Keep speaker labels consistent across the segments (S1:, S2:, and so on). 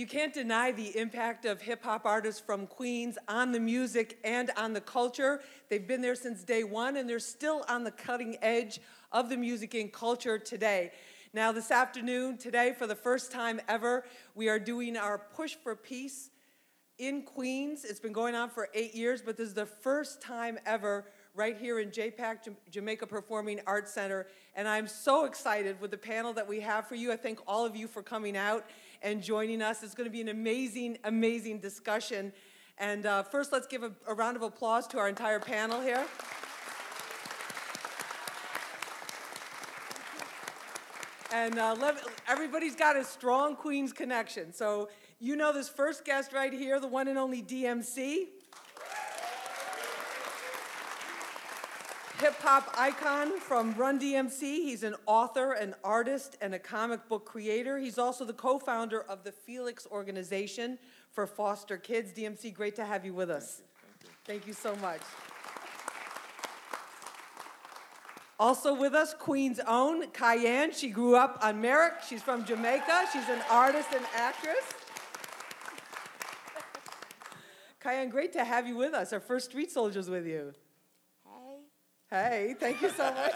S1: You can't deny the impact of hip hop artists from Queens on the music and on the culture. They've been there since day one, and they're still on the cutting edge of the music and culture today. Now, this afternoon, today, for the first time ever, we are doing our Push for Peace in Queens. It's been going on for eight years, but this is the first time ever right here in JPAC, Jamaica Performing Arts Center. And I'm so excited with the panel that we have for you. I thank all of you for coming out and joining us. It's going to be an amazing, amazing discussion. And uh, first, let's give a, a round of applause to our entire panel here. And uh, let, everybody's got a strong Queens connection. So you know this first guest right here, the one and only DMC. Hip hop icon from Run DMC. He's an author, an artist, and a comic book creator. He's also the co founder of the Felix Organization for Foster Kids. DMC, great to have you with us. Thank you, Thank you so much. Also with us, Queen's own Cayenne. She grew up on Merrick. She's from Jamaica. She's an artist and actress. Cayenne, great to have you with us. Our first Street Soldiers with you. Hey, thank you so much.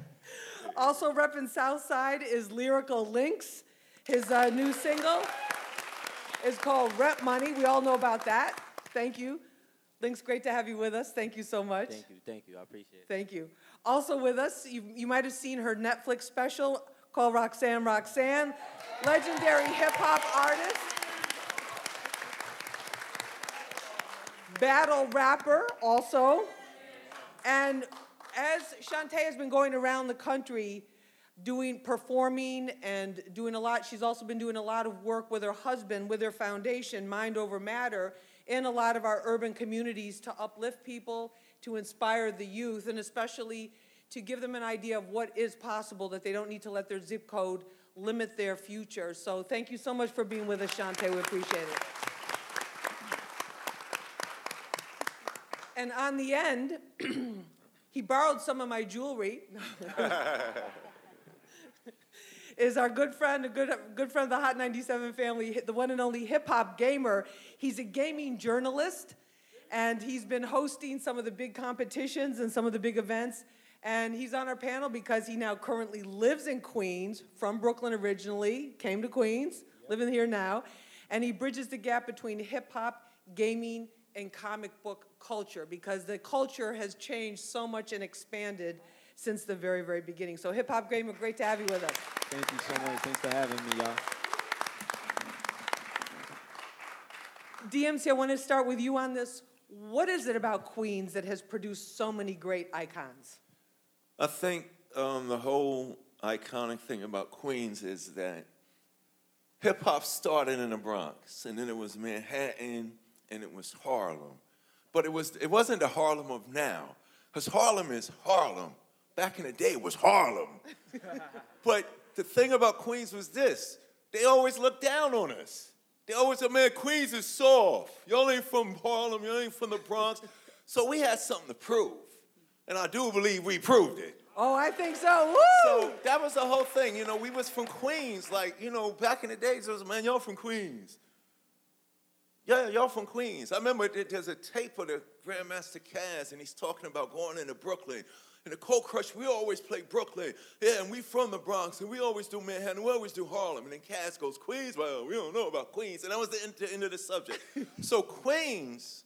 S1: also repping Southside is Lyrical Links. His uh, new single is called Rep Money. We all know about that. Thank you. Links, great to have you with us. Thank you so much.
S2: Thank you, thank you. I appreciate it.
S1: Thank you. Also with us, you, you might have seen her Netflix special called Roxanne Roxanne, legendary hip hop artist, battle rapper also. And as Shante has been going around the country doing performing and doing a lot, she's also been doing a lot of work with her husband, with her foundation, Mind Over Matter, in a lot of our urban communities to uplift people, to inspire the youth, and especially to give them an idea of what is possible, that they don't need to let their zip code limit their future. So thank you so much for being with us, Shante. We appreciate it. And on the end, he borrowed some of my jewelry. is our good friend, a good, good friend of the Hot 97 family, the one and only hip hop gamer. He's a gaming journalist, and he's been hosting some of the big competitions and some of the big events. And he's on our panel because he now currently lives in Queens, from Brooklyn originally, came to Queens, living here now. And he bridges the gap between hip hop, gaming, and comic book culture because the culture has changed so much and expanded since the very, very beginning. So, Hip Hop Gamer, great to have you with us.
S2: Thank you so much. Thanks for having me, y'all.
S1: DMC, I want to start with you on this. What is it about Queens that has produced so many great icons?
S3: I think um, the whole iconic thing about Queens is that hip hop started in the Bronx, and then it was Manhattan, and it was Harlem. But it, was, it wasn't the Harlem of now, because Harlem is Harlem. Back in the day, it was Harlem. but the thing about Queens was this they always looked down on us. They always said, man, Queens is soft. Y'all ain't from Harlem, y'all ain't from the Bronx. So we had something to prove. And I do believe we proved it.
S1: Oh, I think so. Woo!
S3: So that was the whole thing. You know, we was from Queens. Like, you know, back in the days, it was, man, y'all from Queens. Yeah, y'all from Queens. I remember there's a tape of the Grandmaster Caz, and he's talking about going into Brooklyn. In the Cold Crush, we always play Brooklyn. Yeah, and we from the Bronx, and we always do Manhattan, we always do Harlem. And then Caz goes, Queens? Well, we don't know about Queens. And that was the end, the end of the subject. so Queens,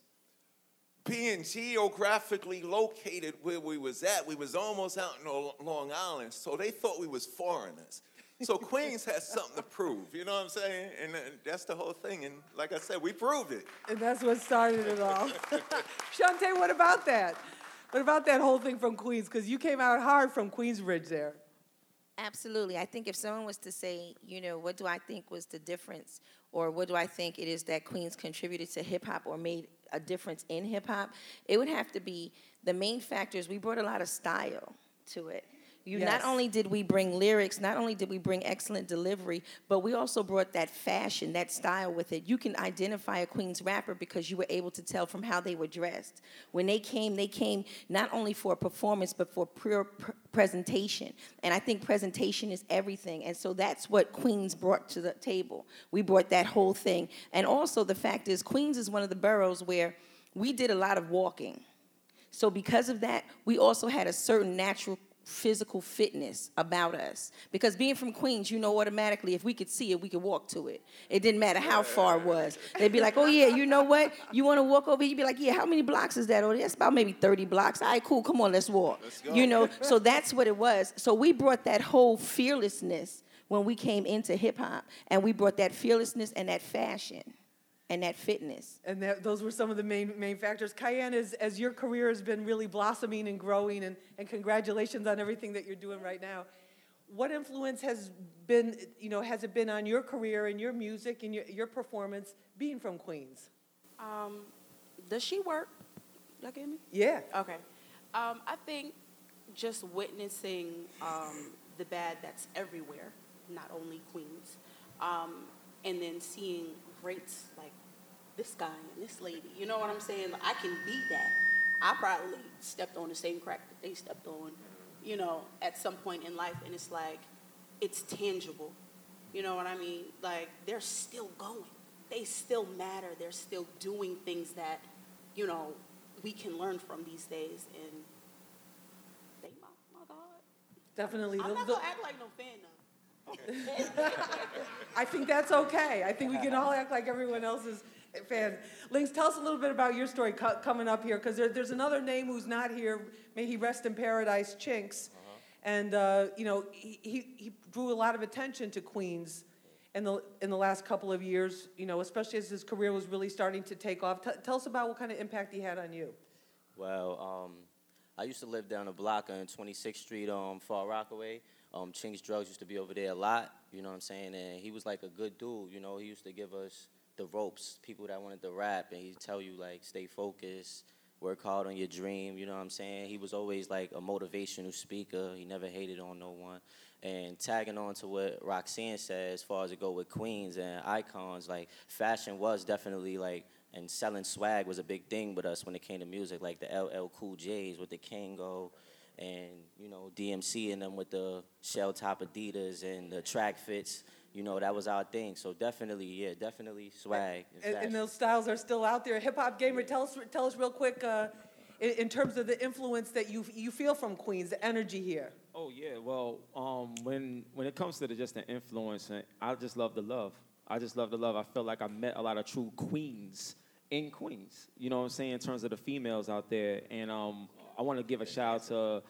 S3: being geographically located where we was at, we was almost out in Long Island, so they thought we was foreigners. So Queens has something to prove, you know what I'm saying? And uh, that's the whole thing. And like I said, we proved it.
S1: And that's what started it all. Shante, what about that? What about that whole thing from Queens? Because you came out hard from Queensbridge there.
S4: Absolutely. I think if someone was to say, you know, what do I think was the difference, or what do I think it is that Queens contributed to hip hop or made a difference in hip hop, it would have to be the main factors. We brought a lot of style to it You yes. not only did we bring lyrics, not only did we bring excellent delivery, but we also brought that fashion, that style with it. You can identify a Queens rapper because you were able to tell from how they were dressed. When they came, they came not only for a performance but for pure pr- presentation. And I think presentation is everything. And so that's what Queens brought to the table. We brought that whole thing. And also the fact is Queens is one of the boroughs where we did a lot of walking. So because of that, we also had a certain natural physical fitness about us. Because being from Queens, you know automatically if we could see it, we could walk to it. It didn't matter how far it was. They'd be like, oh yeah, you know what? You want to walk over? You'd be like, yeah, how many blocks is that? Oh, that's about maybe 30 blocks. All right, cool, come on, let's walk. Let's you know, so that's what it was. So we brought that whole fearlessness when we came into hip hop, and we brought that fearlessness and that fashion and that fitness.
S1: And that, those were some of the main main factors. Cayenne, as, as your career has been really blossoming and growing, and, and congratulations on everything that you're doing right now. What influence has been, you know, has it been on your career and your music and your, your performance being from Queens?
S5: Um, does she work? Y'all get me?
S1: Yeah.
S5: Okay. Um, I think just witnessing um, the bad that's everywhere, not only Queens, um, and then seeing greats like this guy and this lady. You know what I'm saying? I can be that. I probably stepped on the same crack that they stepped on, you know, at some point in life, and it's like, it's tangible. You know what I mean? Like, they're still going. They still matter. They're still doing things that, you know, we can learn from these days. And they, my, my God.
S1: Definitely.
S5: I'm not going to act like no fan, though.
S1: I think that's okay. I think we can all act like everyone else's fans. Links, tell us a little bit about your story co- coming up here, because there, there's another name who's not here. May he rest in paradise, Chinx. Uh-huh. And, uh, you know, he, he, he, drew a lot of attention to Queens in the, in the last couple of years, you know, especially as his career was really starting to take off. T- tell us about what kind of impact he had on you.
S2: Well, um, I used to live down a block on 26th Street, um, Far Rockaway. Um, Chinx Drugz used to be over there a lot, you know what I'm saying? And he was like a good dude, you know. He used to give us the ropes, people that wanted to rap, and he'd tell you, like, stay focused, work hard on your dream, you know what I'm saying? He was always like a motivational speaker. He never hated on no one. And tagging on to what Roxanne said, as far as it go with queens and icons, like fashion was definitely like, and selling swag was a big thing with us when it came to music, like the LL Cool J's with the Kangol, and you know DMC and them with the shell top Adidas and the track fits. You know that was our thing. So definitely, yeah, definitely swag.
S1: And, and, and those styles are still out there. Hip hop gamer, tell us, tell us real quick. Uh, in, in, terms of the influence that you you feel from Queens, the energy here.
S6: Oh yeah, well, um, when when it comes to the, just the influence, I just love the love. I just love the love. I feel like I met a lot of true queens in Queens. You know what I'm saying in terms of the females out there, and um, I want to give a shout out to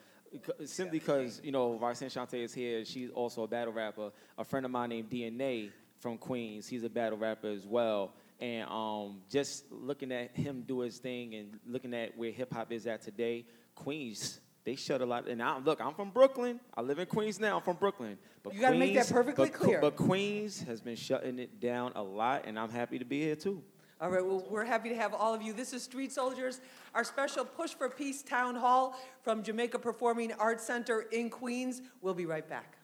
S6: simply because you know Roxanne Shante is here. She's also a battle rapper. A friend of mine named DNA from Queens. He's a battle rapper as well. And um, just looking at him do his thing and looking at where hip hop is at today, Queens they shut a lot. And I, look, I'm from Brooklyn. I live in Queens now. I'm from Brooklyn.
S1: But you got to make that perfectly
S6: but,
S1: clear.
S6: But Queens has been shutting it down a lot, and I'm happy to be here too.
S1: All right, well, we're happy to have all of you. This is Street Soldiers, our special Push for Peace Town Hall from Jamaica Performing Arts Center in Queens. We'll be right back.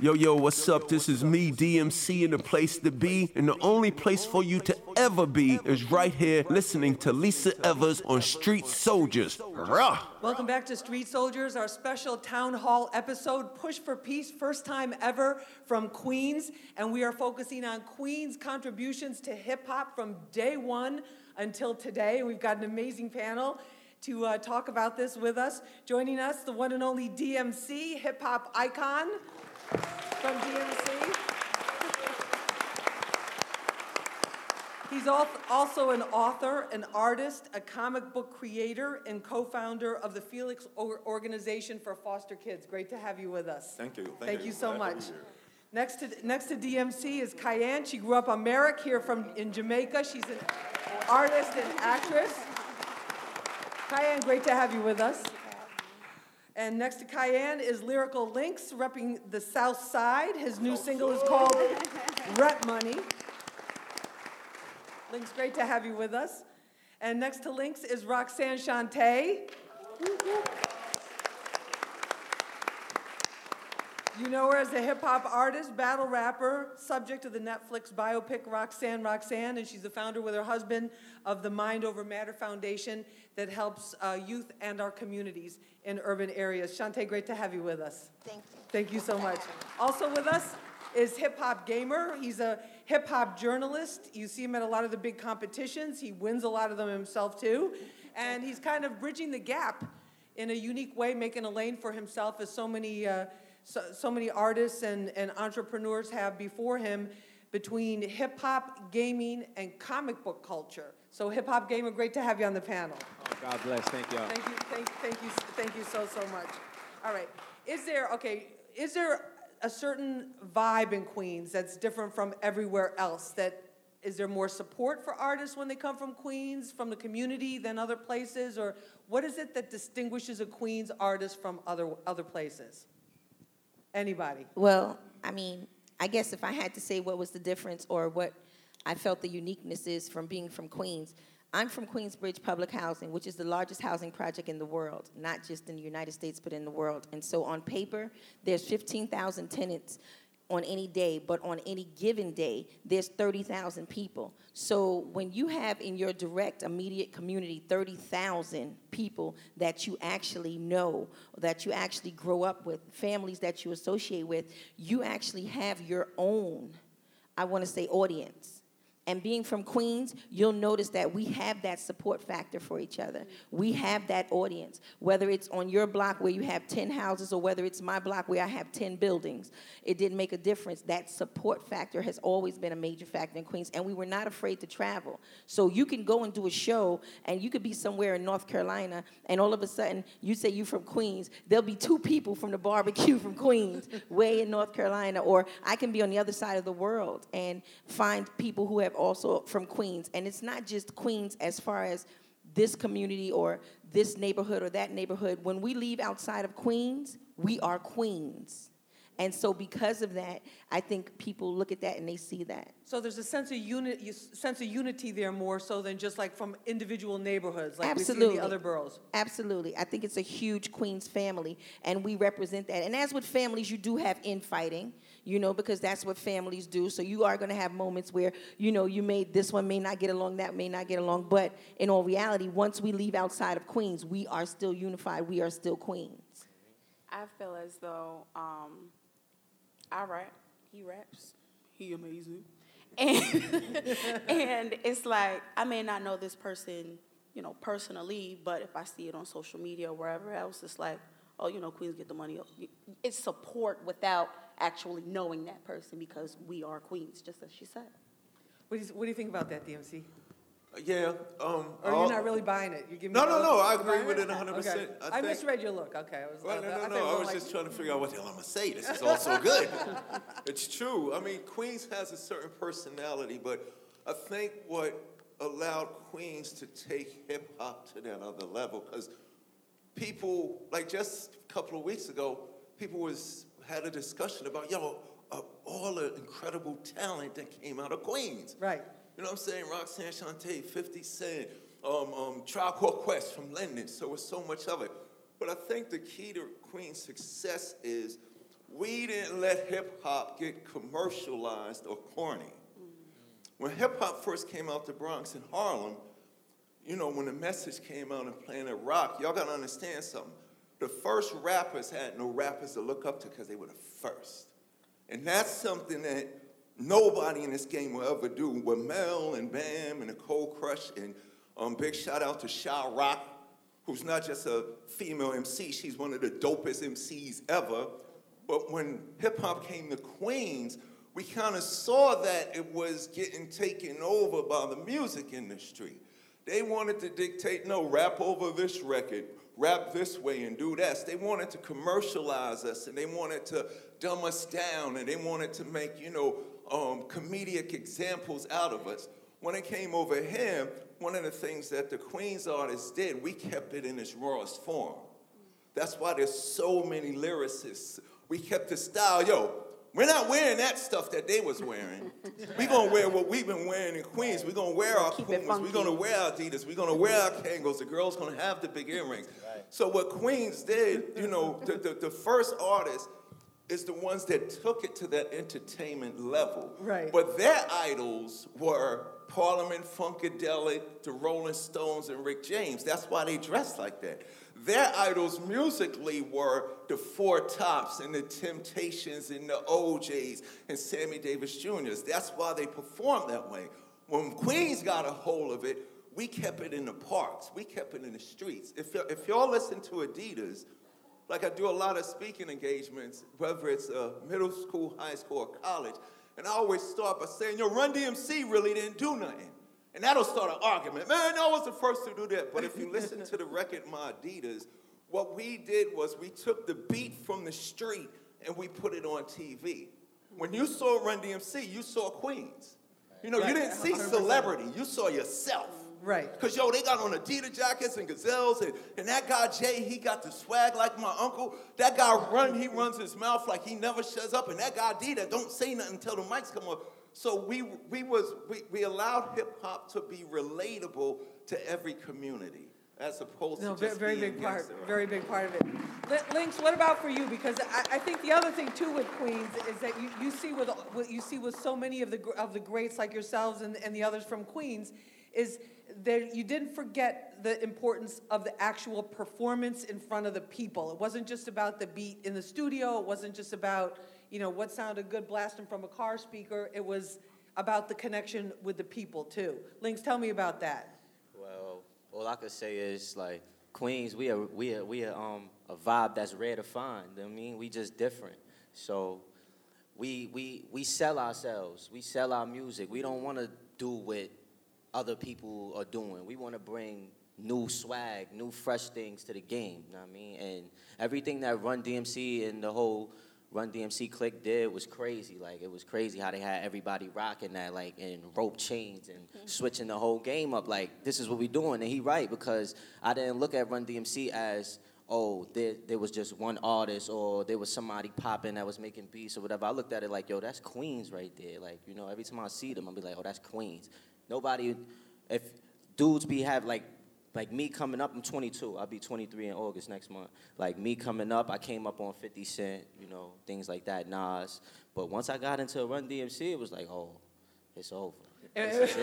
S7: Yo, yo, what's up? This is me, DMC, in the place to be. And the only place for you to ever be is right here listening to Lisa Evers on Street Soldiers. Rah!
S1: Welcome back to Street Soldiers, our special town hall episode, Push for Peace, first time ever from Queens. And we are focusing on Queens' contributions to hip hop from day one until today. We've got an amazing panel to uh, talk about this with us. Joining us, the one and only DMC, hip hop icon from DMC. He's also an author, an artist, a comic book creator, and co founder of the Felix Organization for Foster Kids. Great to have you with us.
S3: Thank you. Thank,
S1: Thank you. you so much. Next to, next to DMC is Cayenne. She grew up on Merrick here from, in Jamaica. She's an artist and actress. Cayenne, great to have you with us. And next to Cayenne is Lyrical Links, repping the South Side. His new single is called Rep Money. Links, great to have you with us. And next to Links is Roxanne Shante. You know her as a hip hop artist, battle rapper, subject of the Netflix biopic Roxanne Roxanne, and she's the founder with her husband of the Mind Over Matter Foundation that helps uh, youth and our communities in urban areas. Shante, great to have you with us.
S4: Thank you.
S1: Thank you so much. Also with us is Hip Hop Gamer. He's a hip hop journalist. You see him at a lot of the big competitions. He wins a lot of them himself too. And he's kind of bridging the gap in a unique way, making a lane for himself as so many, uh, so, so many artists and, and entrepreneurs have before him between hip hop, gaming, and comic book culture. So, Hip Hop Gamer, great to have you on the panel.
S6: Oh, God bless. Thank y'all.
S1: Thank you, thank, thank you, thank you so, so much. All right. Is there, okay, is there a certain vibe in Queens that's different from everywhere else? That is there more support for artists when they come from Queens, from the community than other places? Or what is it that distinguishes a Queens artist from other, other places? Anybody?
S4: Well, I mean, I guess if I had to say what was the difference or what I felt the uniqueness is from being from Queens, I'm from Queensbridge Public Housing, which is the largest housing project in the world, not just in the United States, but in the world. And so on paper, there's 15,000 tenants on any day, but on any given day, there's 30,000 people. So when you have in your direct, immediate community 30,000 people that you actually know, that you actually grow up with, families that you associate with, you actually have your own, I want to say, audience. And being from Queens, you'll notice that we have that support factor for each other. We have that audience. Whether it's on your block where you have 10 houses or whether it's my block where I have 10 buildings, it didn't make a difference. That support factor has always been a major factor in Queens, and we were not afraid to travel. So you can go and do a show, and you could be somewhere in North Carolina, and all of a sudden you say you're from Queens. There'll be two people from the barbecue from Queens, way in North Carolina, or I can be on the other side of the world and find people who have also from Queens. And it's not just Queens as far as this community or this neighborhood or that neighborhood. When we leave outside of Queens, we are Queens. And so, because of that, I think people look at that and they see that.
S1: So there's a sense of unit, you- sense of unity there more so than just like from individual neighborhoods, like we see in the other boroughs.
S4: Absolutely. I think it's a huge Queens family, and we represent that. And as with families, you do have infighting, you know, because that's what families do. So you are going to have moments where, you know, you may, this one may not get along, that may not get along. But in all reality, once we leave outside of Queens, we are still unified. We are still Queens.
S5: I feel as though um, I rap, he raps, he amazing, and and it's like I may not know this person, you know, personally, but if I see it on social media or wherever else, it's like, oh, you know, Queens get the money. It's support without actually knowing that person because we are Queens, just as she said.
S1: What do you, what do you think about that, DMC?
S3: Yeah. Um,
S1: Or you're not really buying it? You give me
S3: No,
S1: the
S3: no, no, I agree with
S1: it?
S3: it 100%.
S1: Okay.
S3: I
S1: I, misread your look. Okay, I was.
S3: Well,
S1: I,
S3: no,
S1: I
S3: no,
S1: thought
S3: no. I was
S1: like-
S3: just trying to figure out what the hell I'm gonna say. This is all so good. it's true. I mean, Queens has a certain personality, but I think what allowed Queens to take hip hop to that other level, because people, like just a couple of weeks ago, people was had a discussion about yo, uh, all the incredible talent that came out of Queens.
S1: Right.
S3: You know what I'm saying? Roxanne Shante, 50 Cent, um, um, Tribe Called Quest from Linden. So it's so much of it. But I think the key to Queen's success is we didn't let hip hop get commercialized or corny. When hip hop first came out to Bronx and Harlem, you know, when the message came out of Planet Rock, y'all gotta understand something. The first rappers had no rappers to look up to because they were the first. And that's something that nobody in this game will ever do. With Mel and Bam and Nicole Crush and um, big shout out to Sha Rock, who's not just a female MC, she's one of the dopest MCs ever. But when hip hop came to Queens, we kind of saw that it was getting taken over by the music industry. They wanted to dictate, no, rap over this record, rap this way and do this. They wanted to commercialize us and they wanted to dumb us down and they wanted to make, you know, um, comedic examples out of us. When it came over here, one of the things that the Queens artists did, we kept it in its rawest form. That's why there's so many lyricists. We kept the style, yo. We're not wearing that stuff that they was wearing. We're gonna wear what we've been wearing in Queens. We're gonna wear our
S5: Keep
S3: Pumas. We're gonna wear our Adidas. We're gonna wear our Kangols. The girls gonna have the big earrings. So what Queens did, you know, the, the, the first artist is the ones that took it to that entertainment level.
S1: Right.
S3: But their idols were Parliament Funkadelic, the Rolling Stones, and Rick James. That's why they dressed like that. Their idols musically were the Four Tops and the Temptations and the O'Jays and Sammy Davis Jr.'s. That's why they performed that way. When Queens got a hold of it, we kept it in the parks. We kept it in the streets. If, if y'all listen to Adidas, like I do a lot of speaking engagements, whether it's uh, middle school, high school, or college, and I always start by saying, yo, Run DMC really didn't do nothing. And that'll start an argument. Man, I was the first to do that. But if you listen to the record, My Adidas, what we did was we took the beat from the street and we put it on TV. When you saw Run DMC, you saw Queens. You know, you didn't see celebrity, you saw yourself.
S1: Right.
S3: Because, yo, they got on Adidas jackets and gazelles, and, and that guy, Jay, he got the swag like my uncle. That guy, Run, he runs his mouth like he never shuts up, and that guy, D, that don't say nothing until the mics come on. So we, we, was, we, we allowed hip hop to be relatable to every community, as opposed
S1: No,
S3: to
S1: very,
S3: just
S1: very
S3: being
S1: big part,
S3: rap.
S1: very big part of it. Li- Lynx, what about for you? Because I, I think the other thing too with Queens is that you, you see with, what you see with so many of the, of the greats like yourselves and, and the others from Queens is that you didn't forget the importance of the actual performance in front of the people. It wasn't just about the beat in the studio. It wasn't just about, you know, what sounded good blasting from a car speaker. It was about the connection with the people too. Lynx, tell me about that.
S2: Well, all I could say is like Queens, we are we are we are um a vibe that's rare to find. I mean, we just different. So we we we sell ourselves. We sell our music. We don't want to do what other people are doing. We want to bring new swag, new fresh things to the game. You know what I mean? And everything that Run DMC and the whole Run DMC Click did was crazy. Like it was crazy how they had everybody rocking that, like in rope chains and mm-hmm. switching the whole game up. Like this is what we doing, and he right because I didn't look at Run DMC as oh there there was just one artist or there was somebody popping that was making beats or whatever. I looked at it like yo that's Queens right there. Like you know every time I see them I'll be like oh that's Queens. Nobody if dudes be have like like me coming up, I'm 22. I'll be 23 in August next month. Like me coming up, I came up on 50 Cent, you know, things like that, Nas. But once I got into Run DMC, it was like, oh, it's over. Eh. This.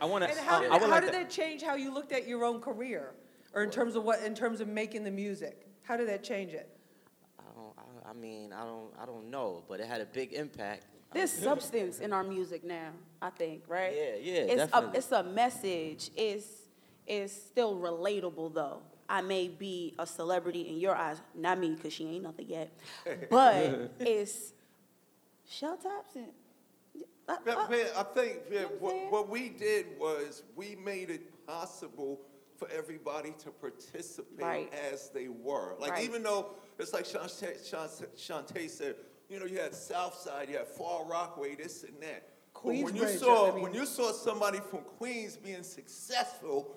S6: I want to.
S1: And how did,
S6: I would
S1: how
S6: like
S1: did that change how you looked at your own career, or in terms of what, in terms of making the music? How did that change it?
S2: I don't. I, I mean, I don't. I don't know, but it had a big impact.
S5: There's substance in our music now, I think, right?
S2: Yeah, yeah,
S5: It's a,
S2: definitely.
S5: it's a message. It's, it's still relatable, though. I may be a celebrity in your eyes, not me, because she ain't nothing yet. But it's shell and. uh,
S3: Yeah,
S5: uh,
S3: man, I think
S5: what
S3: what, we did was we made it possible for everybody to participate
S5: Right.
S3: as they were. Like
S5: Right.
S3: even though it's like Shante, Shante, Shante said, you know, you had Southside, you had Far Rockaway, this and that. But when you saw
S1: I mean-
S3: when you saw somebody from Queens being successful,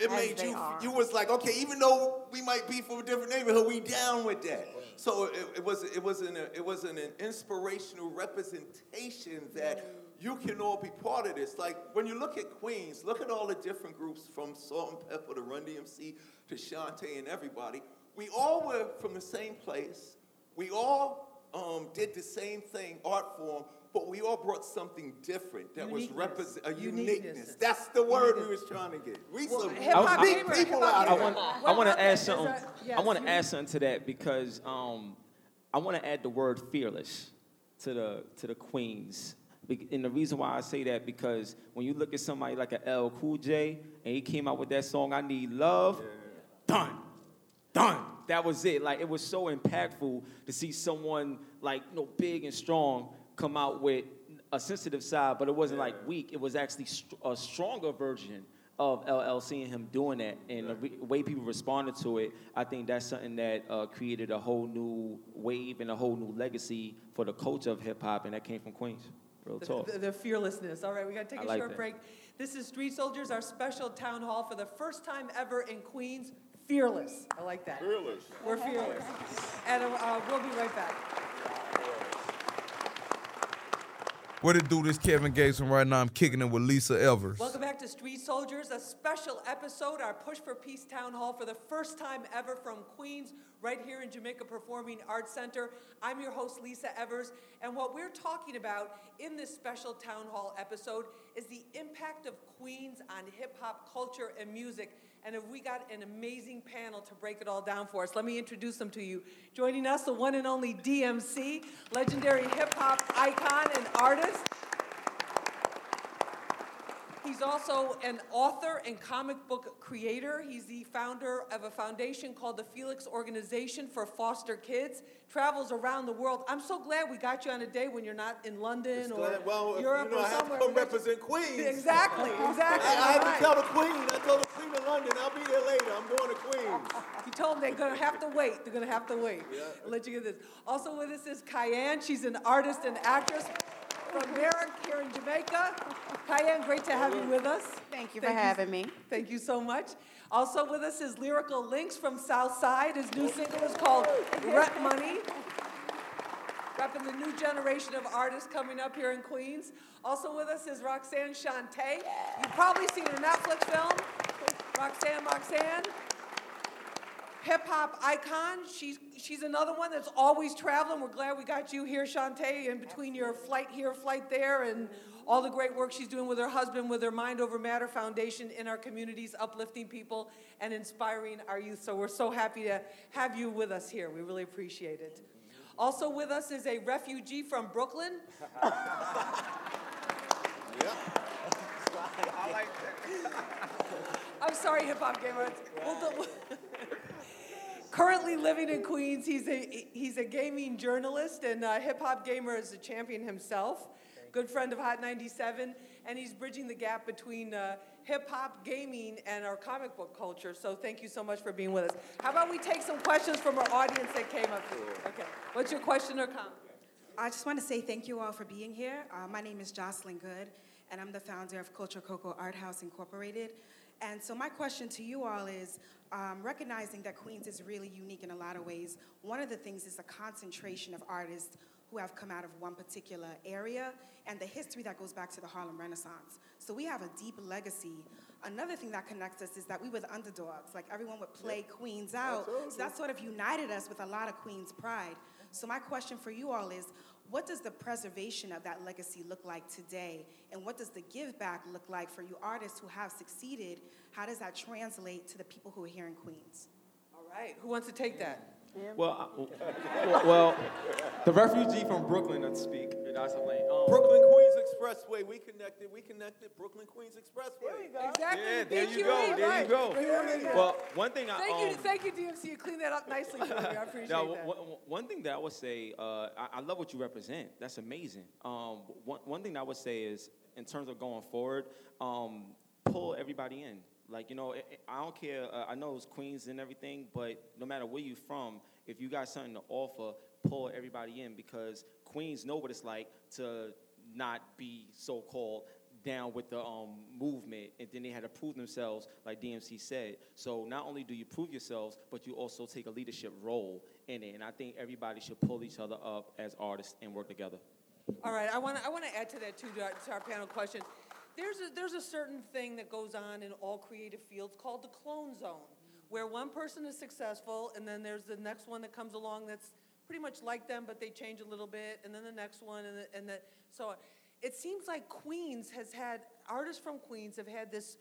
S3: it
S5: As
S3: made
S5: they
S3: you
S5: are.
S3: you was like, okay, even though we might be from a different neighborhood, we down with that. So it, it was it was an it was an, an inspirational representation that you can all be part of this. Like when you look at Queens, look at all the different groups from Salt-N-Pepa to Run DMC to Shante and everybody. We all were from the same place. We all um, did the same thing, art form, but we all brought something different that was represent a
S1: Uniqueness.
S3: uniqueness. That's the word we was trying to get. We
S1: Well,
S3: some
S1: hip-hop
S3: big
S1: gamer,
S3: people
S1: hip-hop
S3: out
S6: I
S3: here.
S6: want,
S1: Well,
S6: I want to add something.
S1: that- yes,
S6: I want to
S1: you-
S6: add something to that because um, I want to add the word fearless to the to the queens. And the reason why I say that because when you look at somebody like a L Cool J and he came out with that song "I Need Love," done, done. That was it. Like it was so impactful to see someone like you know big and strong come out with a sensitive side, but it wasn't like weak. It was actually str- a stronger version of LL seeing him doing that and the re- way people responded to it. I think that's something that uh, created a whole new wave and a whole new legacy for the culture of hip hop, and that came from Queens. Real
S1: The,
S6: talk.
S1: the- the fearlessness. All right, we got to take
S6: I
S1: a
S6: like
S1: short
S6: that.
S1: break. This is Street Soldiers, our special town hall for the first time ever in Queens. Fearless. I like that.
S3: Fearless.
S1: We're fearless. And uh, we'll be right back.
S8: What it do? This Kevin Gates, and right now I'm kicking it with Lisa Evers.
S1: Welcome back to Street Soldiers, a special episode, our Push for Peace Town Hall for the first time ever from Queens, right here in Jamaica Performing Arts Center. I'm your host, Lisa Evers, and what we're talking about in this special town hall episode is the impact of Queens on hip hop culture and music. And we got an amazing panel to break it all down for us. Let me introduce them to you. Joining us, the one and only DMC, legendary hip hop icon and artist. He's also an author and comic book creator. He's the founder of a foundation called the Felix Organization for Foster Kids. Travels around the world. I'm so glad we got you on a day when you're not in London or
S3: glad- well,
S1: Europe
S3: you know,
S1: or
S3: I have
S1: somewhere.
S3: to represent Queens.
S1: Exactly, exactly.
S3: I, I had
S1: Right.
S3: to tell the Queen. I told the Queen of London, I'll be there later. I'm going to Queens.
S1: You told them they're gonna have to wait. They're gonna have to wait. I'll let you get this. Also with us is Cayenne. She's an artist and actress from Merrick here in Jamaica. Cayenne, great to have you with us.
S5: Thank you for having me.
S1: Thank you so much. Also with us is Lyrical Links from Southside. His new single is called Rep Money. Repping the new generation of artists coming up here in Queens. Also with us is Roxanne Shante. You've probably seen her Netflix film, Roxanne Roxanne. Hip hop icon. She's she's another one that's always traveling. We're glad we got you here, Shante, in between your flight here, flight there, and all the great work she's doing with her husband, with her Mind Over Matter Foundation in our communities, uplifting people and inspiring our youth. So we're so happy to have you with us here. We really appreciate it. Also with us is a refugee from Brooklyn. I'm sorry, hip hop gamer. We'll do- Currently living in Queens, he's a he's a gaming journalist and a hip hop gamer as a champion himself. Good friend of Hot 97, and he's bridging the gap between uh, hip hop, gaming, and our comic book culture. So thank you so much for being with us. How about we take some questions from our audience that came up here? Okay, what's your question or comment?
S8: I just want to say thank you all for being here. Uh, my name is Jocelyn Good, and I'm the founder of Culture Coco Art House Incorporated. And so, my question to you all is um, recognizing that Queens is really unique in a lot of ways, one of the things is a concentration of artists who have come out of one particular area and the history that goes back to the Harlem Renaissance. So, we have a deep legacy. Another thing that connects us is that we were the underdogs. Like, everyone would play Queens out. So, that sort of united us with a lot of Queens pride. So, my question for you all is what does the preservation of that legacy look like today? And what does the give back look like for you artists who have succeeded? How does that translate to the people who are here in Queens?
S1: All right, who wants to take that?
S6: Well, I- well, well, the refugee from Brooklyn, let's speak. That's a. Um,
S3: Brooklyn Queens Expressway. We connected. We connected. Brooklyn Queens Expressway. There you go.
S1: Exactly.
S6: Yeah, there you go.
S1: Lee.
S6: There you go.
S1: Very good.
S6: Well, one thing I
S1: Thank
S6: um,
S1: you, thank you, DMC. You cleaned that up nicely for me. I appreciate
S6: Now,
S1: that.
S6: one, one- one thing that I would say, uh, I, I love what you represent. That's amazing. Um, one, one thing that I would say is, in terms of going forward, um, pull everybody in. Like, you know, I- I I don't care. Uh, I know it's Queens and everything, but no matter where you're from, if you got something to offer, pull everybody in because Queens know what it's like to not be so-called down with the um, movement, and then they had to prove themselves, like DMC said. So not only do you prove yourselves, but you also take a leadership role in it. And I think everybody should pull each other up as artists and work together.
S1: All right, I want to I want to add to that too to our, to our panel question. There's a, there's a certain thing that goes on in all creative fields called the clone zone, where one person is successful and then there's the next one that comes along that's pretty much like them, but they change a little bit, and then the next one, and the, and the, so it seems like Queens has had artists from Queens have had this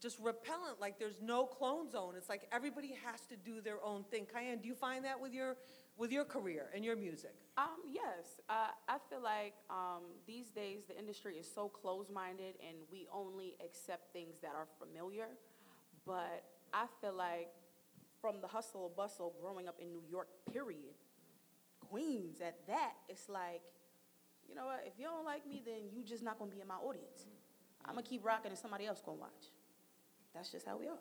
S1: just repellent, like there's no clone zone. It's like everybody has to do their own thing. Cayenne, do you find that with your with your career and your music?
S5: Um, yes, uh, I feel like um, these days the industry is so closed-minded and we only accept things that are familiar. But I feel like from the hustle and bustle growing up in New York, period, Queens at that, it's like, you know what, if you don't like me, then you just not gonna be in my audience. I'm gonna keep rocking and somebody else gonna watch. That's just how we are.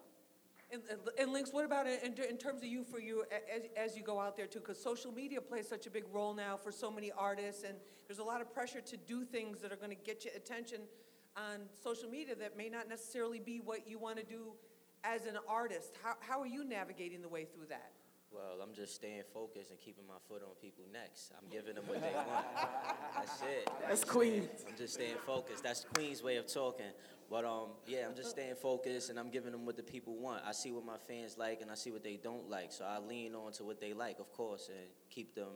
S1: And, and- and Links, what about in, in terms of you for you as, as you go out there too? Because social media plays such a big role now for so many artists, and there's a lot of pressure to do things that are going to get you attention on social media that may not necessarily be what you want to do as an artist. How, how are you navigating the way through that?
S2: Well, I'm just staying focused and keeping my foot on people's necks. I'm giving them what they want. That's it. That's Queens. I'm just staying focused. That's Queen's way of talking. But um, yeah, I'm just staying focused and I'm giving them what the people want. I see what my fans like and I see what they don't like, so I lean on to what they like, of course, and keep them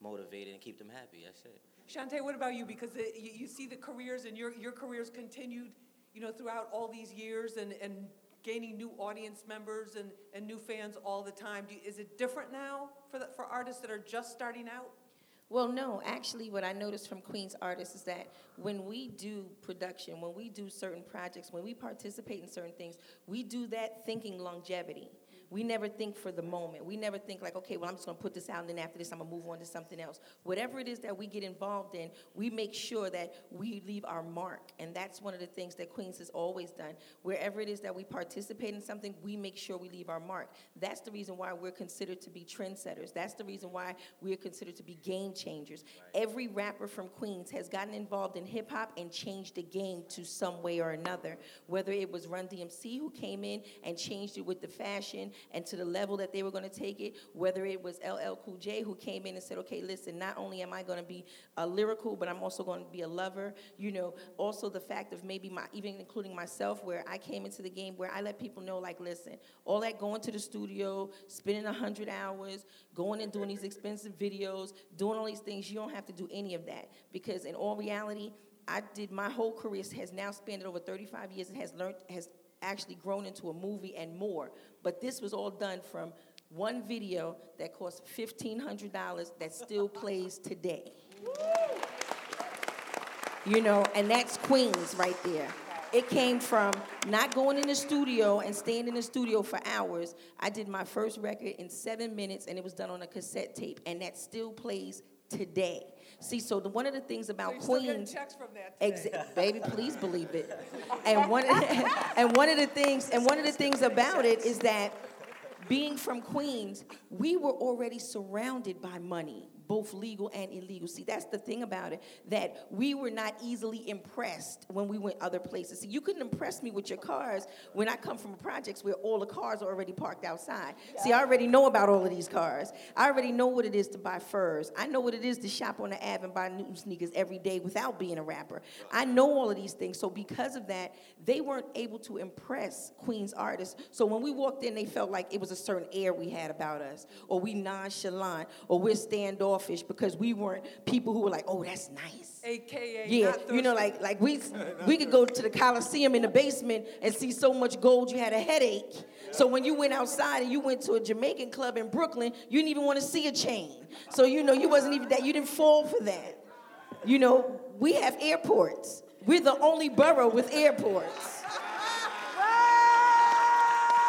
S2: motivated and keep them happy. That's it.
S1: Shante, what about you? Because it, you, you see the careers and your, your careers continued, you know, throughout all these years and, and gaining new audience members and, and new fans all the time. You, is it different now for, the, for artists that are just starting out?
S4: Well, no, actually, what I noticed from Queens artists is that when we do production, when we do certain projects, when we participate in certain things, we do that thinking longevity. We never think for the moment. We never think like, okay, well, I'm just gonna put this out, and then after this, I'm gonna move on to something else. Whatever it is that we get involved in, we make sure that we leave our mark, and that's one of the things that Queens has always done. Wherever it is that we participate in something, we make sure we leave our mark. That's the reason why we're considered to be trendsetters. That's the reason why we're considered to be game changers. Every rapper from Queens has gotten involved in hip hop and changed the game to some way or another. Whether it was Run DMC who came in and changed it with the fashion and to the level that they were going to take it, whether it was LL Cool J who came in and said, okay, listen, not only am I going to be a lyrical, but I'm also going to be a lover. You know, also the fact of maybe my, even including myself, where I came into the game where I let people know, like, listen, all that going to the studio, spending 100 hours, going and doing these expensive videos, doing all these things, you don't have to do any of that. Because in all reality, I did my whole career has now spanned over 35 years and has learned has actually grown into a movie and more. But this was all done from one video that cost $1,500 that still plays today. You know, and that's Queens right there. It came from not going in the studio and staying in the studio for hours. I did my first record in seven minutes and it was done on a cassette tape, and that still plays today. See, so the, one of the things
S1: So
S4: about
S1: still
S4: Queens.
S1: checks from that.
S4: Exa- baby, please believe it. And one, and one of the things, and one of the things about it is that being from Queens, we were already surrounded by money, both legal and illegal. See, that's the thing about it, that we were not easily impressed when we went other places. See, you couldn't impress me with your cars when I come from projects where all the cars are already parked outside. See, I already know about all of these cars. I already know what it is to buy furs. I know what it is to shop on the Ave and buy new sneakers every day without being a rapper. I know all of these things. So because of that, they weren't able to impress Queens artists. So when we walked in, they felt like it was a certain air we had about us, or we nonchalant, or we're standoffish because we weren't people who were like, oh, that's nice.
S1: AKA
S4: Yeah,
S1: not
S4: you know, like like we we could go to the Coliseum in the basement and see so much gold you had a headache. So when you went outside and you went to a Jamaican club in Brooklyn, you didn't even want to see a chain. So you know you wasn't even that you didn't fall for that. You know, we have airports. We're the only borough with airports.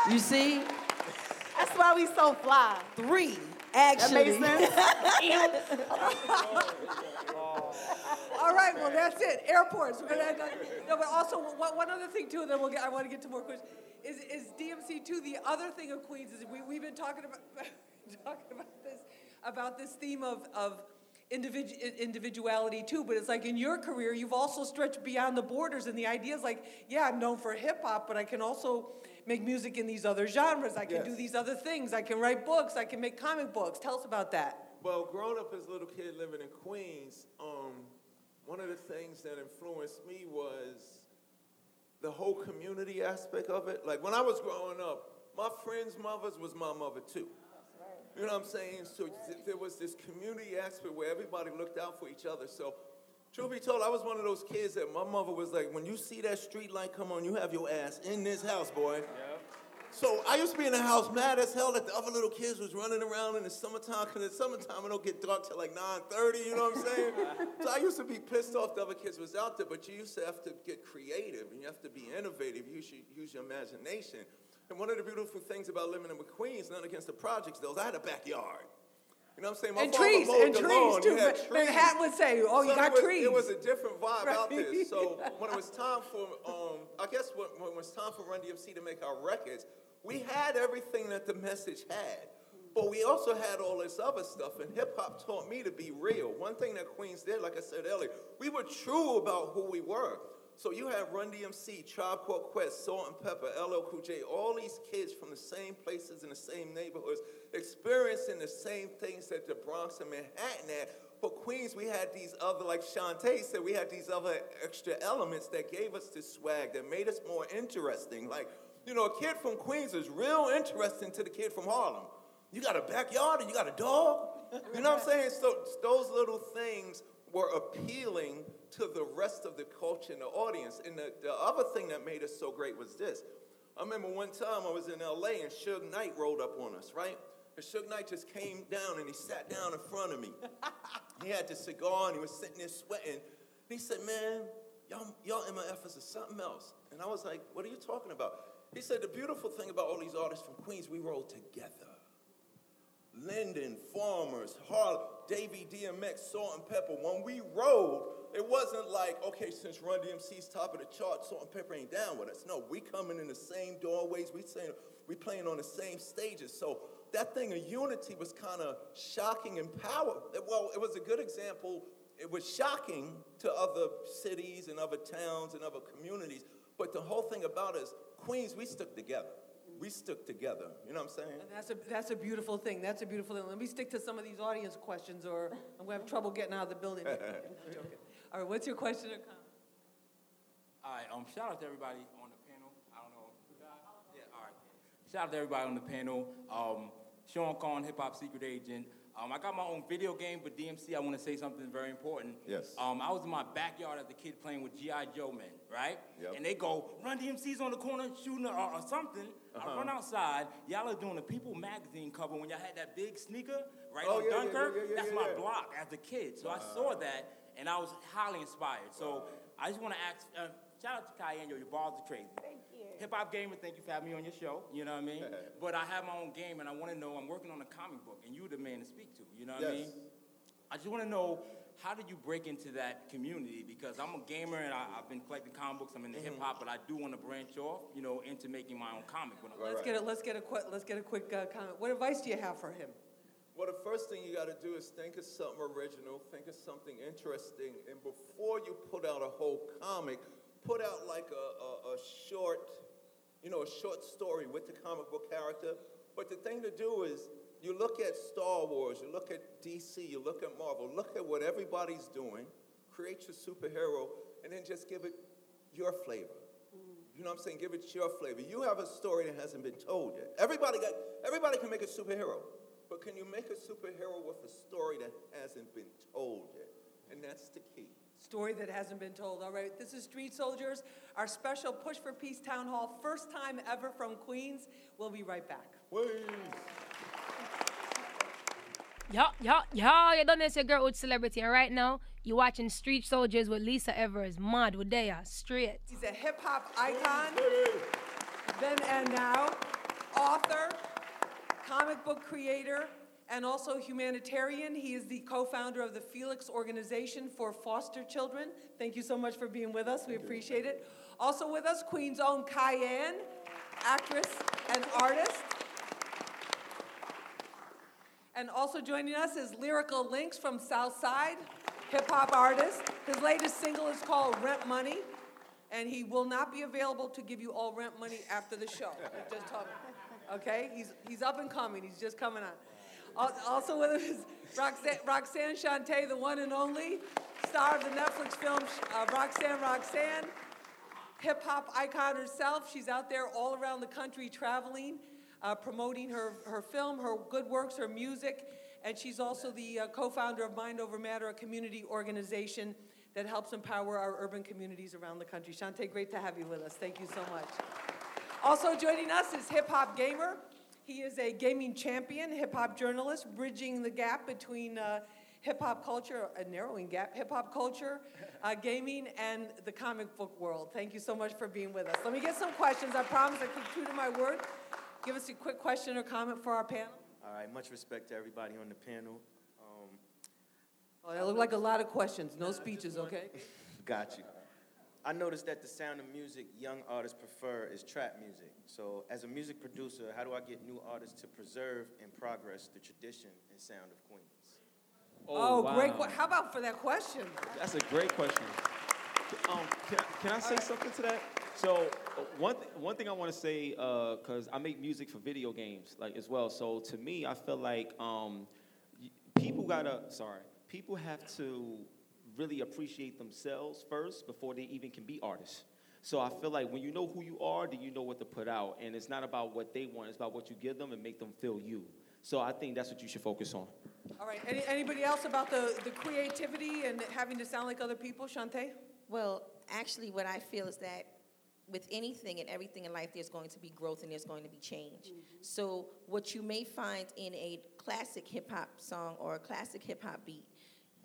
S4: You see?
S9: That's why we so fly.
S4: Three,
S9: That
S4: actually.
S1: All right, well, that's it. Airports. We're gonna go. No, but also one, one other thing too, and then we'll get. I want to get to more questions. Is is DMC too? The other thing of Queens is we we've been talking about talking about this about this theme of of individu- individuality too. But it's like in your career, you've also stretched beyond the borders, and the idea is like, yeah, I'm known for hip hop, but I can also make music in these other genres. I can
S3: Yes.
S1: do these other things. I can write books. I can make comic books. Tell us about that.
S3: Well, growing up as a little kid living in Queens, um, one of the things that influenced me was the whole community aspect of it. Like when I was growing up, my friends' mothers was my mother too. You know what I'm saying? So th- there was this community aspect where everybody looked out for each other. So, truth be told, I was one of those kids that my mother was like, when you see that street light come on, you have your ass in this house, boy. Yeah. So I used to be in the house mad as hell that the other little kids was running around in the summertime, because in the summertime it don't get dark till like 9.30, you know what I'm saying? so I used to be pissed off the other kids was out there, but you used to have to get creative and you have to be innovative. You should use your imagination. And one of the beautiful things about living in Queens, not against the projects, though, is I had a backyard. You know what I'm saying? My
S1: and trees, and
S3: the
S1: trees
S3: lawn.
S1: too.
S3: Had trees.
S1: Manhattan would say, "Oh, you got
S3: it was,
S1: trees."
S3: It was a different vibe out there. So when it was time for, um, I guess when, when it was time for Run DMC to make our records, we had everything that the message had. But we also had all this other stuff, and hip hop taught me to be real. One thing that Queens did, like I said earlier, we were true about who we were. So you have Run DMC, Tribe Called Quest, Salt-N-Pepa, LL Cool J, all these kids from the same places in the same neighborhoods, experiencing the same things that the Bronx and Manhattan had, for Queens, we had these other, like Shante said, we had these other extra elements that gave us this swag that made us more interesting. Like, you know, a kid from Queens is real interesting to the kid from Harlem. You got a backyard and you got a dog. You know what I'm saying? So those little things were appealing to the rest of the culture and the audience. And the, the other thing that made us so great was this. I remember one time I was in LA and Suge Knight rolled up on us, right? And Suge Knight just came down and he sat down in front of me. he had the cigar and he was sitting there sweating. And he said, Man, y'all, y'all MFers are something else. And I was like, What are you talking about? He said, The beautiful thing about all these artists from Queens, we roll together. Linden, Farmers, Harlem, Davy DMX, Salt-N-Pepa. When we rode, it wasn't like, okay, since Run DMC's top of the chart, Salt-N-Pepa ain't down with us. No, we coming in the same doorways. We saying we playing on the same stages. So that thing of unity was kind of shocking and power. Well, it was a good example. It was shocking to other cities and other towns and other communities. But the whole thing about us, Queens, we stuck together we stuck together. You know what I'm saying?
S1: And that's a, that's a beautiful thing. That's a beautiful thing. Let me stick to some of these audience questions, or I'm going to have trouble getting out of the building. Joking. All right, what's your question or comment?
S10: All right, um, shout out to everybody on the panel. I don't know. Yeah, all right. Shout out to everybody on the panel. Um, Sean Khan, hip hop secret agent. Um, I got my own video game, but DMC, I want to say something very important.
S3: Yes.
S10: Um, I was in my backyard as a kid playing with G.I. Joe men, right?
S3: Yep.
S10: And they go, Run DMC's on the corner shooting or, or something.
S3: Uh-huh.
S10: I run outside. Y'all are doing a People magazine cover when y'all had that big sneaker right
S3: Oh,
S10: on
S3: yeah, yeah,
S10: Dunkirk.
S3: yeah, yeah,
S10: That's my block as a kid. So I saw that, and I was highly inspired. So I just want to ask, uh, shout out to Cayenne, yo, your bars are crazy.
S9: Thank you.
S10: Hip Hop Gamer, thank you for having me on your show. You know what I mean? but I have my own game, and I want to know. I'm working on a comic book, and you're the man to speak to. You know what I
S3: Yes.
S10: mean? I just want to know how did you break into that community? Because I'm a gamer, and I, I've been collecting comic books. I'm into hip hop, but I do want to branch off, you know, into making my own comic. When I'm
S1: Let's get a let's get a quick let's get a quick uh, comment. What advice do you have for him?
S3: Well, the first thing you got to do is think of something original, think of something interesting, and before you put out a whole comic, put out like a, a, a short, you know, a short story with the comic book character. But the thing to do is you look at Star Wars, you look at DC, you look at Marvel, look at what everybody's doing, create your superhero, and then just give it your flavor. You know what I'm saying? Give it your flavor. You have a story that hasn't been told yet. Everybody got everybody can make a superhero. But can you make a superhero with a story that hasn't been told yet? And that's the key.
S1: Story that hasn't been told. All right, this is Street Soldiers, our special Push for Peace Town Hall, first time ever from Queens. We'll be right back.
S11: Yeah, yeah, yeah. You done this, your girl with celebrity, and right now you're watching Street Soldiers with Lisa Evers. Mad they straight.
S1: He's a hip hop icon, then and now, author, comic book creator, and also humanitarian. He is the co founder of the Felix Organization for Foster Children. Thank you so much for being with us. We appreciate it. Also with us, Queen's own Cayenne, actress and artist. And also joining us is Lyrical Links from Southside, hip hop artist. His latest single is called Rent Money, and he will not be available to give you all rent money after the show. Just him. Okay? He's, he's up and coming, he's just coming on. Al- Also with us Roxanne, Roxanne Shante, the one and only star of the Netflix film uh, Roxanne Roxanne hip hop icon herself. She's out there all around the country traveling, uh, promoting her, her film, her good works, her music. And she's also the uh, co founder of Mind Over Matter, a community organization that helps empower our urban communities around the country. Shante, great to have you with us. Thank you so much. Also joining us is Hip Hop Gamer. He is a gaming champion, hip hop journalist, bridging the gap between uh, hip hop culture, a narrowing gap, hip hop culture, uh, gaming, and the comic book world. Thank you so much for being with us. Let me get some questions. I promise I keep true to my word. Give us a quick question or comment for our panel.
S12: All right, much respect to everybody on the panel. Um,
S1: Oh, that look like a lot of questions. No speeches, okay?
S12: got you. I noticed that the sound of music young artists prefer is trap music. So, as a music producer, how do I get new artists to preserve and progress the tradition and sound of Queens?
S1: Oh, great.
S6: wow.
S1: que- How about for that question?
S6: That's a great question. Um, can, I, can I say something to that? So uh, one th- one thing I want to say because I make music for video games like as well. So to me, I feel like um, people gotta sorry people have to really appreciate themselves first before they even can be artists. So I feel like when you know who you are, then you know what to put out. And it's not about what they want, it's about what you give them and make them feel you. So I think that's what you should focus on.
S1: All right, Any, anybody else about the, the creativity and having to sound like other people? Shante?
S4: Well, actually, what I feel is that with anything and everything in life, there's going to be growth and there's going to be change. Mm-hmm. So, what you may find in a classic hip hop song or a classic hip hop beat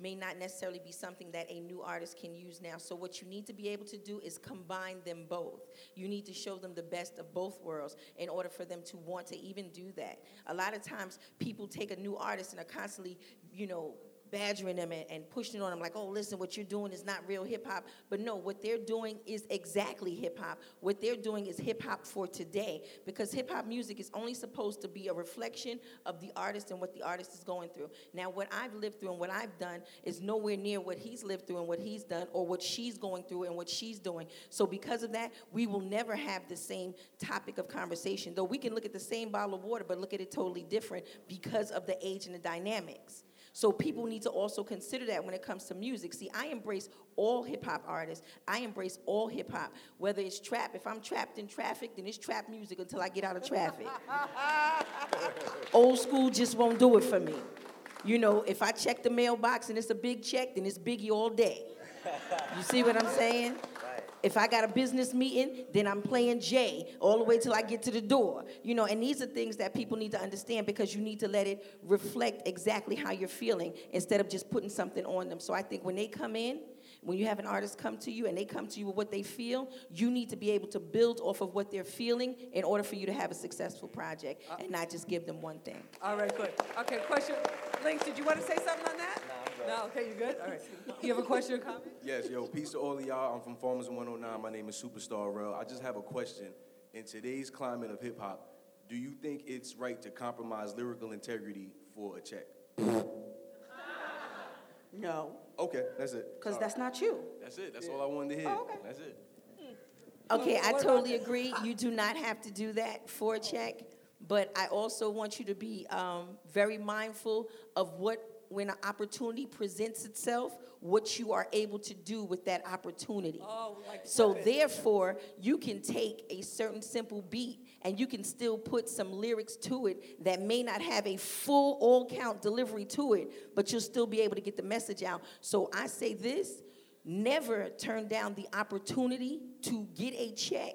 S4: may not necessarily be something that a new artist can use now. So, what you need to be able to do is combine them both. You need to show them the best of both worlds in order for them to want to even do that. A lot of times, people take a new artist and are constantly, you know, badgering them and, and pushing on them like, oh, listen, what you're doing is not real hip hop. But no, what they're doing is exactly hip hop. What they're doing is hip hop for today because hip hop music is only supposed to be a reflection of the artist and what the artist is going through. Now, what I've lived through and what I've done is nowhere near what he's lived through and what he's done or what she's going through and what she's doing. So, because of that, we will never have the same topic of conversation. Though we can look at the same bottle of water, but look at it totally different because of the age and the dynamics. So people need to also consider that when it comes to music. See, I embrace all hip hop artists. I embrace all hip hop, whether it's trap. If I'm trapped in traffic, then it's trap music until I get out of traffic. Old school just won't do it for me. You know, if I check the mailbox and it's a big check, then it's Biggie all day. You see what I'm saying? If I got a business meeting, then I'm playing J all the way till I get to the door. You know, and these are things that people need to understand because you need to let it reflect exactly how you're feeling instead of just putting something on them. So I think when they come in, when you have an artist come to you and they come to you with what they feel, you need to be able to build off of what they're feeling in order for you to have a successful project uh, and not just give them one thing.
S1: All right, good. Okay, question. Link, did you want to say something on that? No, okay, you good? All right. You have a question or comment?
S13: Yes, yo, peace to all of y'all. I'm from Farmers 109. My name is Superstar Rel. I just have a question. In today's climate of hip hop, do you think it's right to compromise lyrical integrity for a check?
S9: No,
S13: Okay, that's it.
S9: because that's not you.
S13: That's it. That's all I wanted to hear.
S9: Oh, okay.
S13: That's it.
S4: Okay, I totally agree. You do not have to do that for a check, but I also want you to be um, very mindful of what, when an opportunity presents itself, what you are able to do with that opportunity.
S1: Oh, like
S4: So therefore, you can take a certain simple beat and you can still put some lyrics to it that may not have a full all count delivery to it, but you'll still be able to get the message out. So I say this, never turn down the opportunity to get a check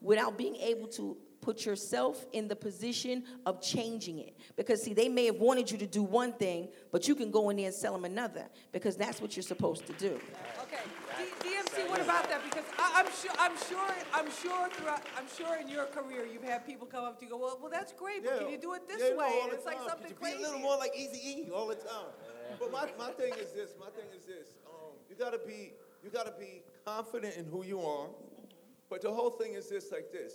S4: without being able to put yourself in the position of changing it. Because, see, they may have wanted you to do one thing, but you can go in there and sell them another because that's what you're supposed to do.
S1: Okay, DMC, what about that? Because I, I'm sure, I'm sure, I'm sure throughout, I'm sure in your career you've had people come up to you go, well, well, that's great, but can you do it this
S3: Yeah,
S1: way?
S3: the
S1: it's like something crazy.
S3: Be a little more like Easy E all the time. But my, my thing is this. My thing is this. Um, you gotta be you gotta be confident in who you are. But the whole thing is this like this.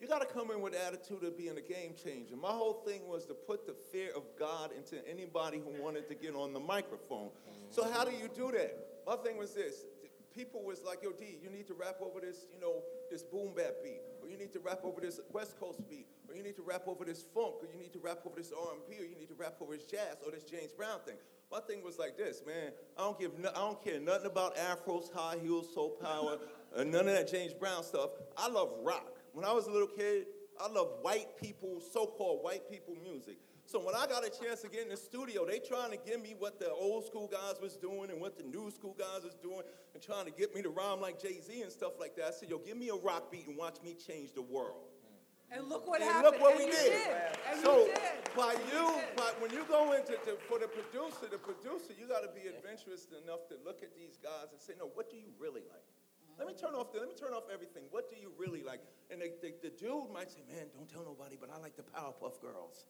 S3: You gotta come in with attitude of being a game changer. My whole thing was to put the fear of God into anybody who wanted to get on the microphone. So how do you do that? My thing was this. People was like, yo, D, you need to rap over this, you know, this boom bap beat, or you need to rap over this West Coast beat, or you need to rap over this funk, or you need to rap over this R&B, or you need to rap over this jazz, or this James Brown thing. My thing was like this, man. I don't give, no, I don't care nothing about afros, high heels, soul power, or none of that James Brown stuff. I love rock. When I was a little kid, I loved white people, so-called white people music. So when I got a chance to get in the studio, they trying to give me what the old school guys was doing and what the new school guys was doing, and trying to get me to rhyme like Jay Z and stuff like that. I said, yo, give me a rock beat and watch me change the world.
S1: And look what
S3: and
S1: happened.
S3: look what
S1: and
S3: we did.
S1: And
S3: so
S1: you did.
S3: by you, by, when you go into to, for the producer, the producer, you got to be adventurous enough to look at these guys and say, no, what do you really like? Let me turn off. The, let me turn off everything. What do you really like? And the, the, the dude might say, "Man, don't tell nobody, but I like the Powerpuff Girls."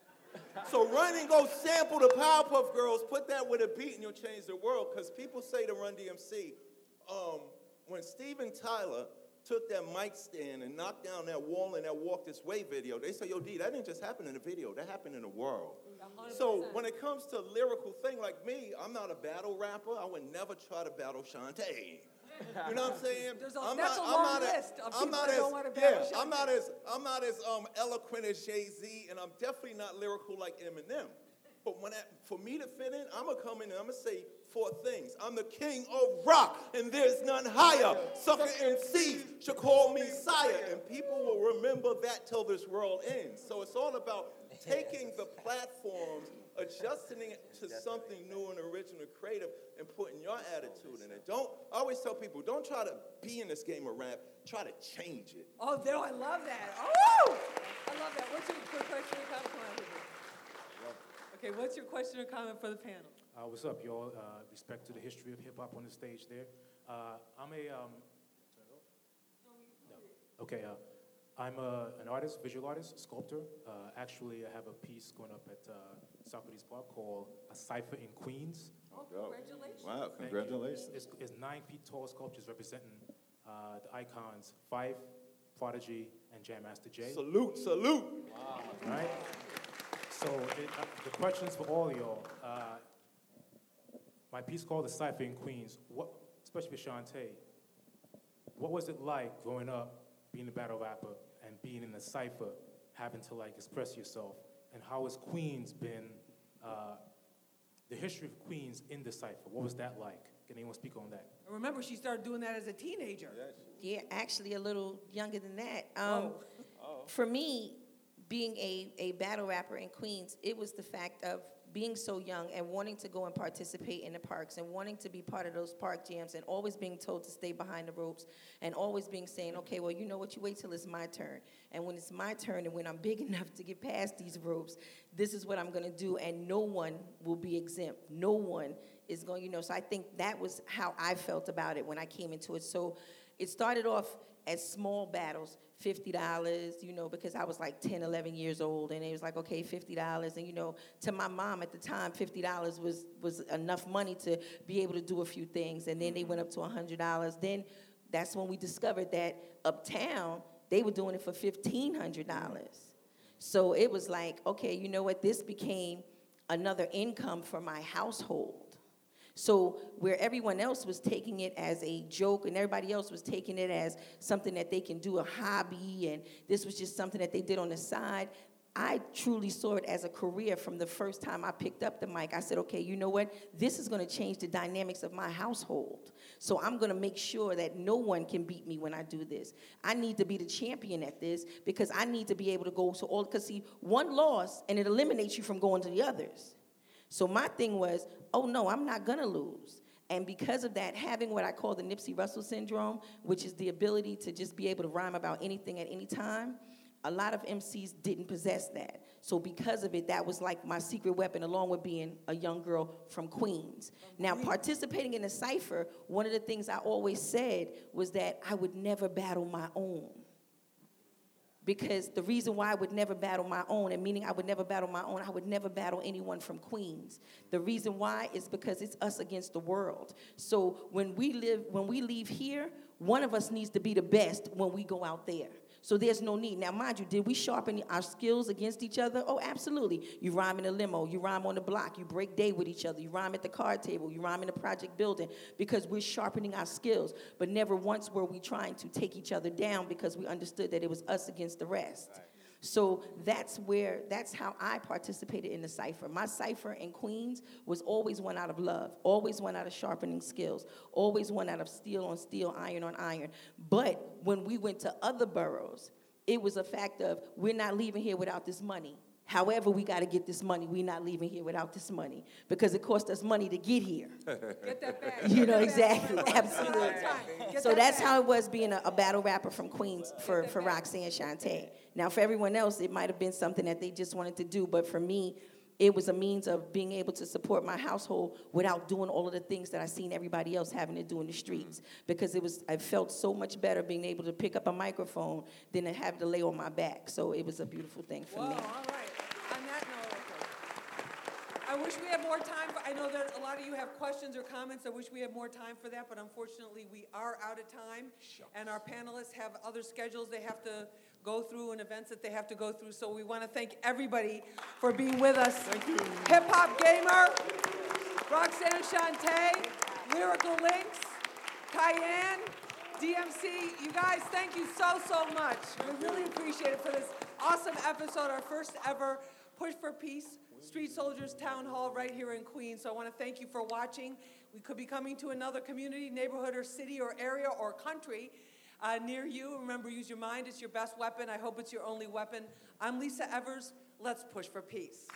S3: So run and go sample the Powerpuff Girls. Put that with a beat, and you'll change the world. Because people say to Run DMC, um, when Steven Tyler took that mic stand and knocked down that wall in that Walk This Way video, they say, "Yo, D, that didn't just happen in the video. That happened in the world." So when it comes to lyrical thing like me, I'm not a battle rapper. I would never try to battle Shante. You know what I'm saying?
S1: There's a-
S3: I'm
S1: that's
S3: not,
S1: a
S3: I'm
S1: long
S3: not
S1: list of
S3: I'm
S1: people
S3: not
S1: that
S3: as,
S1: don't wanna battle
S3: yeah,
S1: battle
S3: I'm not as I'm not as um, eloquent as Jay Z, and I'm definitely not lyrical like Eminem. But when I, for me to fit in, I'm gonna come in and I'm gonna say four things. I'm the king of rock, and there's none higher. Sucker MCs should call me sire, and people will remember that till this world ends. So it's all about taking the platforms, adjusting it to something new and original, creative, and putting your attitude in it. Don't I always tell people, don't try to be in this game of rap. Try to change it.
S1: Oh, no, I love that. Oh, I love that. What's your quick question or comment? Come on, Okay, what's your question or comment for the panel?
S14: Uh, what's up, y'all? Uh, respect to the history of hip hop on the stage there. Uh, I'm a. Um, no. Okay, uh, I'm a, an artist, visual artist, sculptor. Uh, actually, I have a piece going up at uh, Socrates Park called A Cipher in Queens.
S1: Oh, congratulations.
S3: Wow, congratulations.
S14: It's, it's nine feet tall sculptures representing uh, the icons Phife, Prodigy, and Jam Master Jay.
S3: Salute, salute.
S14: Wow. Right? So it, uh, the questions for all of y'all. Uh, my piece called The Cipher in Queens, what, especially for Shante, what was it like growing up, being a battle rapper, and being in the cipher, having to like express yourself? And how has Queens been, uh, the history of Queens in the cipher? What was that like? Can anyone speak on that?
S1: And remember, she started doing that as a teenager.
S4: Yeah, actually a little younger than that. Um, For me, being a, a battle rapper in Queens, it was the fact of being so young and wanting to go and participate in the parks and wanting to be part of those park jams and always being told to stay behind the ropes and always being saying, okay, well, you know what, you wait till it's my turn. And when it's my turn and when I'm big enough to get past these ropes, this is what I'm gonna do, and no one will be exempt. No one is going, you know. So I think that was how I felt about it when I came into it. So it started off as small battles, $50, you know, because I was like 10, 11 years old, and it was like, okay, $50. And, you know, to my mom at the time, $50 was, was enough money to be able to do a few things. And then they went up to $100. Then that's when we discovered that uptown, they were doing it for $1,500. So it was like, okay, you know what? This became another income for my household. So where everyone else was taking it as a joke and everybody else was taking it as something that they can do a hobby and this was just something that they did on the side, I truly saw it as a career from the first time I picked up the mic. I said, okay, you know what? This is going to change the dynamics of my household. So I'm going to make sure that no one can beat me when I do this. I need to be the champion at this because I need to be able to go to all, because see, one loss and it eliminates you from going to the others. So my thing was, oh no, I'm not gonna lose. And because of that, having what I call the Nipsey Russell syndrome, which is the ability to just be able to rhyme about anything at any time, a lot of MCs didn't possess that. So because of it, that was like my secret weapon, along with being a young girl from Queens. Now, participating in a cipher, one of the things I always said was that I would never battle my own because the reason why I would never battle my own, and meaning I would never battle my own, I would never battle anyone from Queens. The reason why is because it's us against the world. So when we live, when we leave here, one of us needs to be the best when we go out there. So there's no need. Now, mind you, did we sharpen our skills against each other? Oh, absolutely. You rhyme in a limo, you rhyme on the block, you break day with each other, you rhyme at the card table, you rhyme in the project building because we're sharpening our skills. But never once were we trying to take each other down because we understood that it was us against the rest. So that's where, that's how I participated in the cipher. My cipher in Queens was always one out of love, always one out of sharpening skills, always one out of steel on steel, iron on iron. But when we went to other boroughs, it was a fact of we're not leaving here without this money. However, we got to get this money. We're not leaving here without this money because it cost us money to get here.
S1: Get that back.
S4: You know, exactly, absolutely. So that's how it was being a, a battle rapper from Queens for, for Roxanne Shante. Now, for everyone else, it might have been something that they just wanted to do, but for me, it was a means of being able to support my household without doing all of the things that I seen everybody else having to do in the streets. Mm-hmm. Because it was, I felt so much better being able to pick up a microphone than to have to lay on my back. So it was a beautiful thing for
S1: Whoa,
S4: me.
S1: all right. On that note. I wish we had more time. For, I know that a lot of you have questions or comments. I wish we had more time for that, but unfortunately, we are out of time. And our panelists have other schedules they have to go through and events that they have to go through. So we want to thank everybody for being with us. Thank you. Hip Hop Gamer, Roxanne Shante, Lyrical Links, Cayenne, DMC. You guys, thank you so, so much. We really appreciate it for this awesome episode, our first ever Push for Peace Street Soldiers Town Hall right here in Queens. So I want to thank you for watching. We could be coming to another community, neighborhood, or city, or area, or country uh, near you. Remember, use your mind. It's your best weapon. I hope it's your only weapon. I'm Lisa Evers. Let's push for peace.